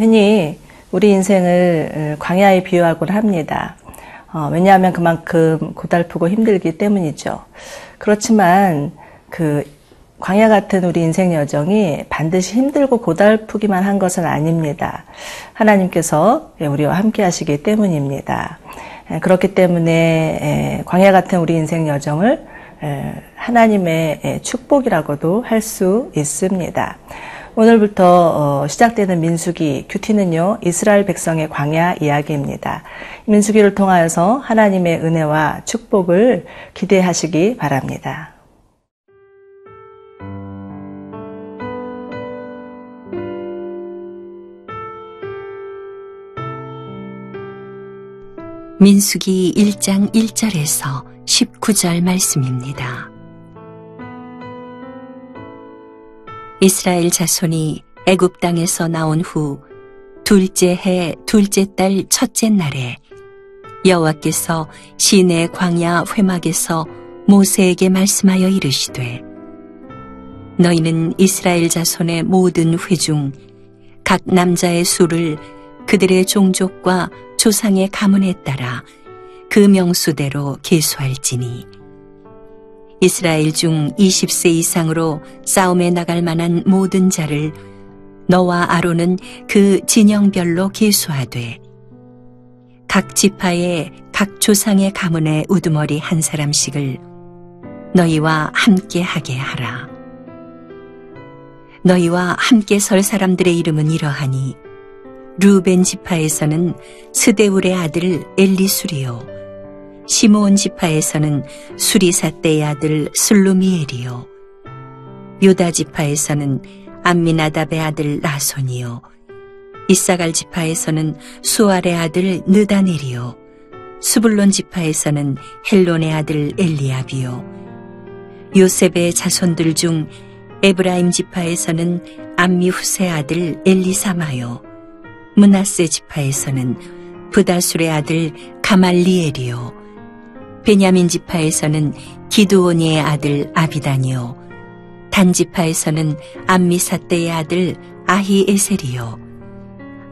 예, 흔히 우리 인생을 광야에 비유하곤 합니다. 어, 왜냐하면 그만큼 고달프고 힘들기 때문이죠. 그렇지만 그 광야 같은 우리 인생 여정이 반드시 힘들고 고달프기만 한 것은 아닙니다. 하나님께서 우리와 함께 하시기 때문입니다. 그렇기 때문에 광야 같은 우리 인생 여정을 하나님의 축복이라고도 할 수 있습니다. 오늘부터 어, 시작되는 민수기 큐티는요 이스라엘 백성의 광야 이야기입니다. 민수기를 통하여서 하나님의 은혜와 축복을 기대하시기 바랍니다. 민수기 1장 1절에서 19절 말씀입니다. 이스라엘 자손이 애굽 땅에서 나온 후 둘째 해 둘째 달 첫째 날에 여호와께서 시내 광야 회막에서 모세에게 말씀하여 이르시되 너희는 이스라엘 자손의 모든 회중 각 남자의 수를 그들의 종족과 조상의 가문에 따라 그 명수대로 계수할지니 이스라엘 중 20세 이상으로 싸움에 나갈 만한 모든 자를 너와 아론은 그 진영별로 계수하되 각 지파의 각 조상의 가문의 우두머리 한 사람씩을 너희와 함께 하게 하라. 너희와 함께 설 사람들의 이름은 이러하니 루벤 지파에서는 스데울의 아들 엘리수리요 시므온 지파에서는 수리사떼의 아들 슬루미엘이요. 유다 지파에서는 암미나답의 아들 라손이요. 이사갈 지파에서는 수알의 아들 느다넬이요. 수불론 지파에서는 헬론의 아들 엘리압이요. 요셉의 자손들 중 에브라임 지파에서는 암미후세 아들 엘리사마요. 문하세 지파에서는 부다술의 아들 가말리엘이요 베냐민 지파에서는 기드오니의 아들 아비다니요. 단 지파에서는 암미사떼의 아들 아히에셀이요.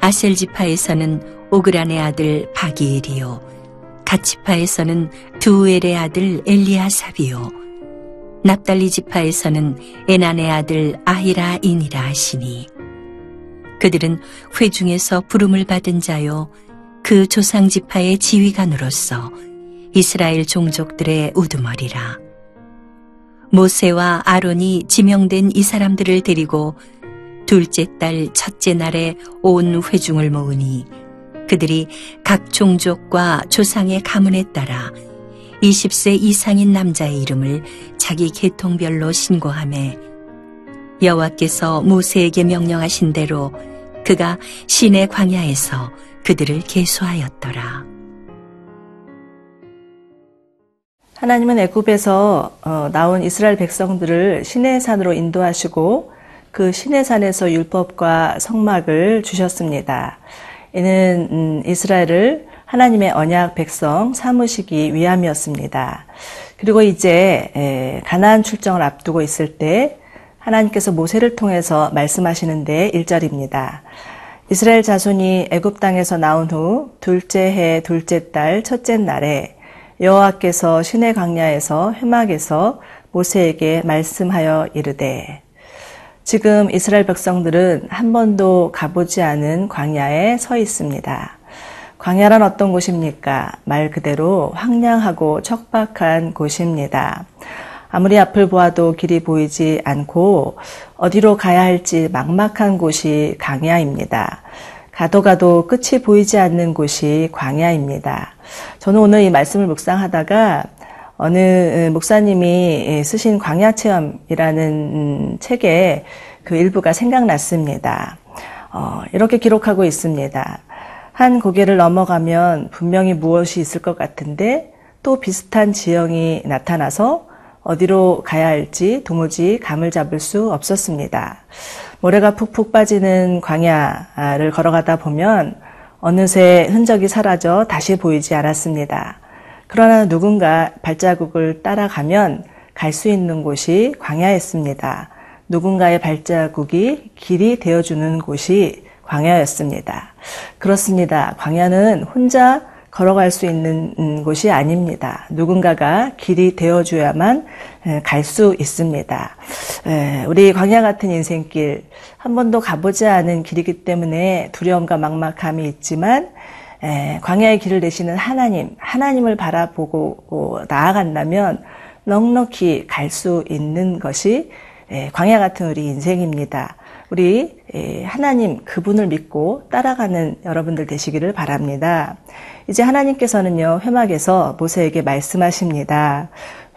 아셀 지파에서는 오그란의 아들 바기엘이요. 갓 지파에서는 두엘의 아들 엘리아삽이요. 납달리 지파에서는 에난의 아들 아히라인이라 하시니 그들은 회중에서 부름을 받은 자요. 그 조상 지파의 지휘관으로서 이스라엘 종족들의 우두머리라. 모세와 아론이 지명된 이 사람들을 데리고 둘째 달 첫째 날에 온 회중을 모으니 그들이 각 종족과 조상의 가문에 따라 20세 이상인 남자의 이름을 자기 계통별로 신고함에 여호와께서 모세에게 명령하신 대로 그가 시내 광야에서 그들을 계수하였더라. 하나님은 애굽에서 어, 나온 이스라엘 백성들을 시내 산으로 인도하시고 그 시내 산에서 율법과 성막을 주셨습니다. 이는 음, 이스라엘을 하나님의 언약 백성 삼으시기 위함이었습니다. 그리고 이제 가나안 출정을 앞두고 있을 때 하나님께서 모세를 통해서 말씀하시는데 1절입니다. 이스라엘 자손이 애굽 땅에서 나온 후 둘째 해 둘째 달 첫째 날에 여호와께서 시내 광야에서 회막에서 모세에게 말씀하여 이르되 지금 이스라엘 백성들은 한 번도 가보지 않은 광야에 서 있습니다. 광야란 어떤 곳입니까? 말 그대로 황량하고 척박한 곳입니다. 아무리 앞을 보아도 길이 보이지 않고 어디로 가야 할지 막막한 곳이 광야입니다. 가도 가도 끝이 보이지 않는 곳이 광야입니다. 저는 오늘 이 말씀을 묵상하다가 어느 목사님이 쓰신 광야 체험이라는 책에 그 일부가 생각났습니다. 어, 이렇게 기록하고 있습니다. 한 고개를 넘어가면 분명히 무엇이 있을 것 같은데 또 비슷한 지형이 나타나서 어디로 가야 할지 도무지 감을 잡을 수 없었습니다. 모래가 푹푹 빠지는 광야를 걸어가다 보면 어느새 흔적이 사라져 다시 보이지 않았습니다. 그러나 누군가 발자국을 따라가면 갈 수 있는 곳이 광야였습니다. 누군가의 발자국이 길이 되어주는 곳이 광야였습니다. 그렇습니다. 광야는 혼자 걸어갈 수 있는 음, 곳이 아닙니다. 누군가가 길이 되어줘야만 갈 수 있습니다. 우리 광야 같은 인생길, 한 번도 가보지 않은 길이기 때문에 두려움과 막막함이 있지만, 광야의 길을 내시는 하나님, 하나님을 바라보고 나아간다면 넉넉히 갈 수 있는 것이 광야 같은 우리 인생입니다. 우리 하나님 그분을 믿고 따라가는 여러분들 되시기를 바랍니다. 이제 하나님께서는요 회막에서 모세에게 말씀하십니다.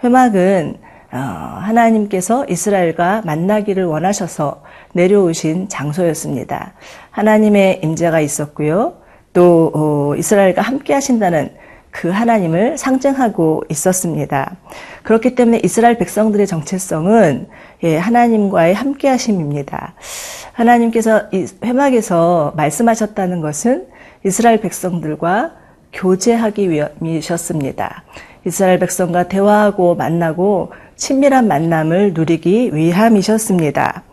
회막은 어, 하나님께서 이스라엘과 만나기를 원하셔서 내려오신 장소였습니다. 하나님의 임재가 있었고요. 또 어, 이스라엘과 함께 하신다는 그 하나님을 상징하고 있었습니다. 그렇기 때문에 이스라엘 백성들의 정체성은 예, 하나님과의 함께하심입니다. 하나님께서 이 회막에서 말씀하셨다는 것은 이스라엘 백성들과 교제하기 위함이셨습니다. 이스라엘 백성과 대화하고 만나고 친밀한 만남을 누리기 위함이셨습니다.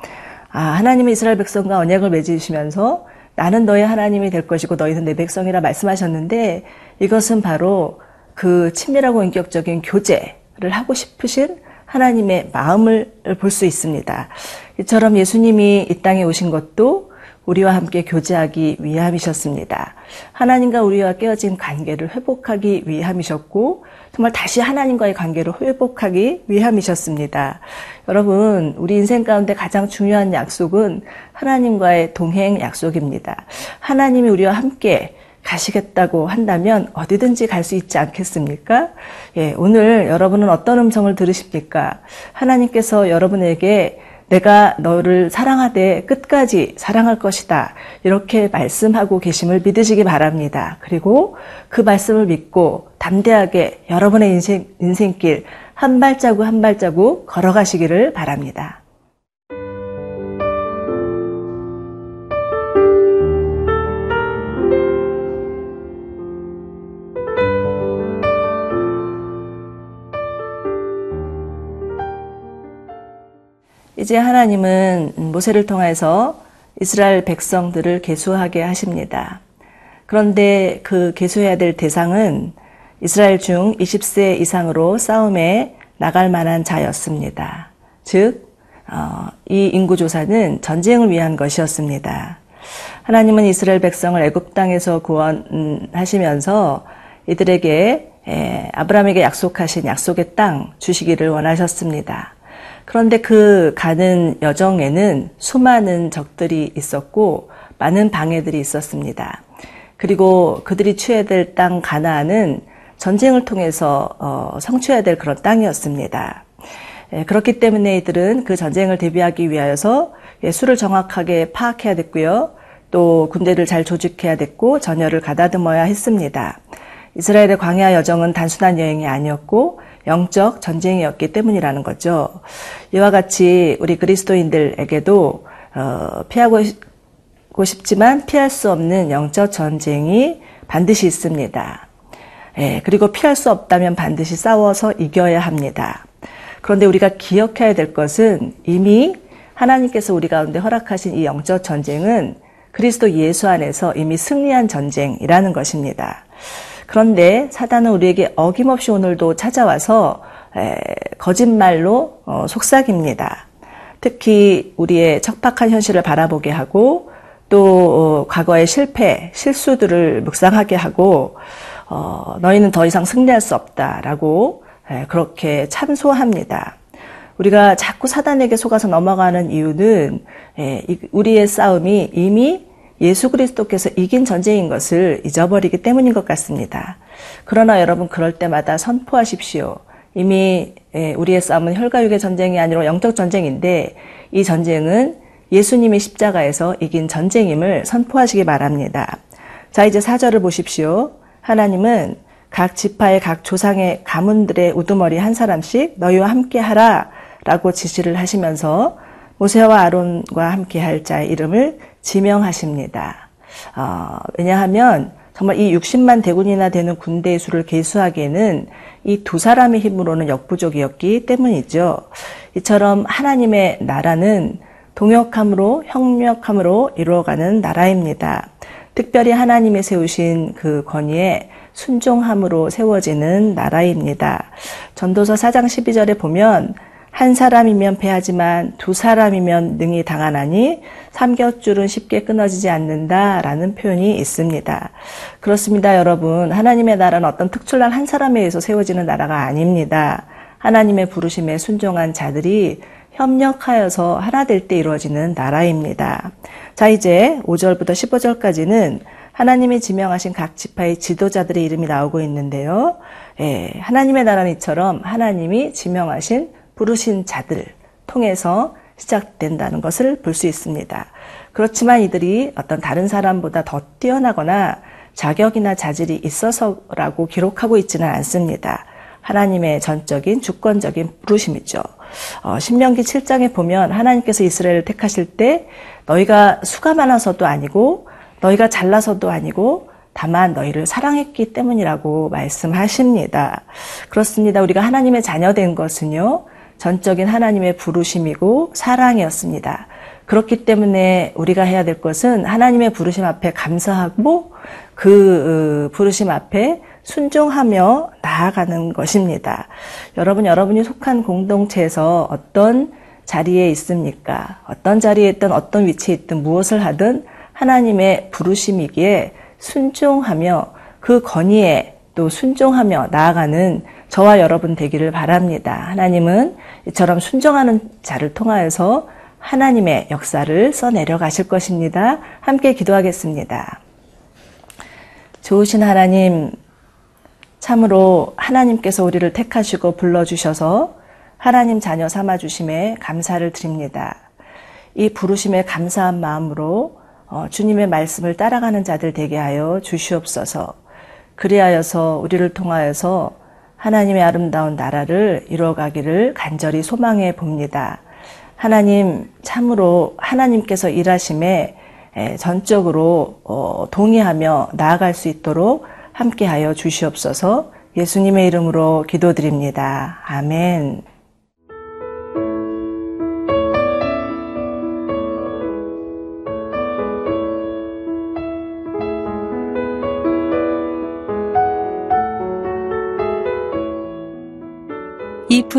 아, 하나님이 이스라엘 백성과 언약을 맺으시면서 나는 너의 하나님이 될 것이고 너희는 내 백성이라 말씀하셨는데 이것은 바로 그 친밀하고 인격적인 교제를 하고 싶으신 하나님의 마음을 볼 수 있습니다. 이처럼 예수님이 이 땅에 오신 것도 우리와 함께 교제하기 위함이셨습니다. 하나님과 우리와 깨어진 관계를 회복하기 위함이셨고, 정말 다시 하나님과의 관계를 회복하기 위함이셨습니다. 여러분, 우리 인생 가운데 가장 중요한 약속은 하나님과의 동행 약속입니다. 하나님이 우리와 함께 가시겠다고 한다면 어디든지 갈 수 있지 않겠습니까? 예, 오늘 여러분은 어떤 음성을 들으십니까? 하나님께서 여러분에게 내가 너를 사랑하되 끝까지 사랑할 것이다. 이렇게 말씀하고 계심을 믿으시기 바랍니다. 그리고 그 말씀을 믿고 담대하게 여러분의 인생, 인생길 한 발자국 한 발자국 걸어가시기를 바랍니다. 이제 하나님은 모세를 통해서 이스라엘 백성들을 계수하게 하십니다. 그런데 그 계수해야 될 대상은 이스라엘 중 20세 이상으로 싸움에 나갈 만한 자였습니다. 즉, 어, 이 인구조사는 전쟁을 위한 것이었습니다. 하나님은 이스라엘 백성을 애굽 땅에서 구원하시면서 이들에게 아브라함에게 약속하신 약속의 땅 주시기를 원하셨습니다. 그런데 그 가는 여정에는 수많은 적들이 있었고 많은 방해들이 있었습니다. 그리고 그들이 취해야 될 땅 가나안은 전쟁을 통해서 어, 성취해야 될 그런 땅이었습니다. 예, 그렇기 때문에 이들은 그 전쟁을 대비하기 위하여서 예, 수를 정확하게 파악해야 됐고요. 또 군대를 잘 조직해야 됐고 전열을 가다듬어야 했습니다. 이스라엘의 광야 여정은 단순한 여행이 아니었고 영적 전쟁이었기 때문이라는 거죠. 이와 같이 우리 그리스도인들에게도 어, 피하고 싶지만 피할 수 없는 영적 전쟁이 반드시 있습니다. 예, 그리고 피할 수 없다면 반드시 싸워서 이겨야 합니다. 그런데 우리가 기억해야 될 것은 이미 하나님께서 우리 가운데 허락하신 이 영적 전쟁은 그리스도 예수 안에서 이미 승리한 전쟁이라는 것입니다. 그런데 사단은 우리에게 어김없이 오늘도 찾아와서 거짓말로 어, 속삭입니다. 특히 우리의 척박한 현실을 바라보게 하고 또 어, 과거의 실패, 실수들을 묵상하게 하고 어, 너희는 더 이상 승리할 수 없다라고 그렇게 참소합니다. 우리가 자꾸 사단에게 속아서 넘어가는 이유는 우리의 싸움이 이미 예수 그리스도께서 이긴 전쟁인 것을 잊어버리기 때문인 것 같습니다. 그러나 여러분 그럴 때마다 선포하십시오. 이미 예, 우리의 싸움은 혈과육의 전쟁이 아니라 영적 전쟁인데 이 전쟁은 예수님이 십자가에서 이긴 전쟁임을 선포하시기 바랍니다. 자 이제 사절을 보십시오. 하나님은 각 지파의 각 조상의 가문들의 우두머리 한 사람씩 너희와 함께 하라 라고 지시를 하시면서 모세와 아론과 함께 할 자의 이름을 지명하십니다. 어, 왜냐하면 정말 이 60만 대군이나 되는 군대의 수를 계수하기에는 이 두 사람의 힘으로는 역부족이었기 때문이죠. 이처럼 하나님의 나라는 동역함으로 협력함으로 이루어가는 나라입니다. 특별히 하나님이 세우신 그 권위에 순종함으로 세워지는 나라입니다. 전도서 4장 12절에 보면 한 사람이면 패하지만 두 사람이면 능히 당하나니 삼겹줄은 쉽게 끊어지지 않는다라는 표현이 있습니다. 그렇습니다, 여러분. 하나님의 나라는 어떤 특출난 한 사람에 의해서 세워지는 나라가 아닙니다. 하나님의 부르심에 순종한 자들이 협력하여서 하나 될 때 이루어지는 나라입니다. 자, 이제 5절부터 15절까지는 하나님이 지명하신 각 지파의 지도자들의 이름이 나오고 있는데요. 예, 하나님의 나라는 이처럼 하나님이 지명하신 부르신 자들 통해서 시작된다는 것을 볼 수 있습니다. 그렇지만 이들이 어떤 다른 사람보다 더 뛰어나거나 자격이나 자질이 있어서라고 기록하고 있지는 않습니다. 하나님의 전적인 주권적인 부르심이죠. 어, 신명기 7장에 보면 하나님께서 이스라엘을 택하실 때 너희가 수가 많아서도 아니고 너희가 잘나서도 아니고 다만 너희를 사랑했기 때문이라고 말씀하십니다. 그렇습니다. 우리가 하나님의 자녀된 것은요. 전적인 하나님의 부르심이고 사랑이었습니다. 그렇기 때문에 우리가 해야 될 것은 하나님의 부르심 앞에 감사하고 그 어, 부르심 앞에 순종하며 나아가는 것입니다. 여러분, 여러분이 속한 공동체에서 어떤 자리에 있습니까? 어떤 자리에 있든 어떤 위치에 있든 무엇을 하든 하나님의 부르심이기에 순종하며 그 건의에 또 순종하며 나아가는 저와 여러분 되기를 바랍니다. 하나님은 이처럼 순종하는 자를 통하여서 하나님의 역사를 써내려 가실 것입니다. 함께 기도하겠습니다. 좋으신 하나님, 참으로 하나님께서 우리를 택하시고 불러주셔서 하나님 자녀 삼아주심에 감사를 드립니다. 이 부르심에 감사한 마음으로 어, 주님의 말씀을 따라가는 자들 되게 하여 주시옵소서. 그리하여서 우리를 통하여서 하나님의 아름다운 나라를 이루어가기를 간절히 소망해 봅니다. 하나님 참으로 하나님께서 일하심에 전적으로 어, 동의하며 나아갈 수 있도록 함께하여 주시옵소서. 예수님의 이름으로 기도드립니다. 아멘.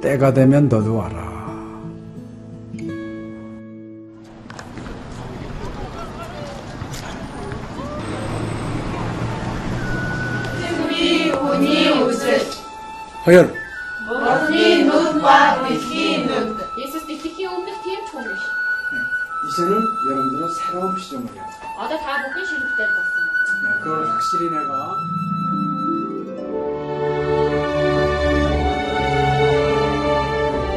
때가 되면 너도 와라. 지금이 오니 허연. 머니 눈과 비키 눈. 예수 비키 오면 뒤에 총이. 네. 이제는 여러분들은 새로운 시점을 해야 아다 다 먹기 싫을 때 봤어. 그걸 확실히 내가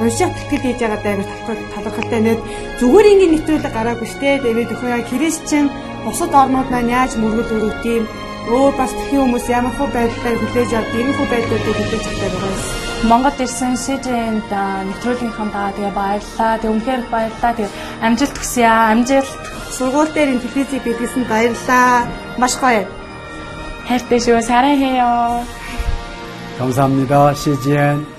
унших тэтгэл хийж байгаа даа талархалтай нэг зүгээр ингээд нэвтрүүлэг гараагүй штэ тэгээд өхөө яа христчэн бусад орнууд маань яаж мөргөл өрөвт юм өөр бас тхэн хүмүүс ямар хөө байдлаар хүлээж авд ийм хөө байдлуудыг хүлээж авдаг байгаа юм. Монгол ирсэн СЖН-д нэвтрүүлгийнхаа даа тэгээ баярлаа. Тэг үнхээр их баярлаа. Тэг амжилт хүсье аа. Амжилт. Сургууль дээр ин телевизийг бидлсэн баярлаа. Маш гоё. хайртай шүү. 사랑해요. 감사합니다. CGN.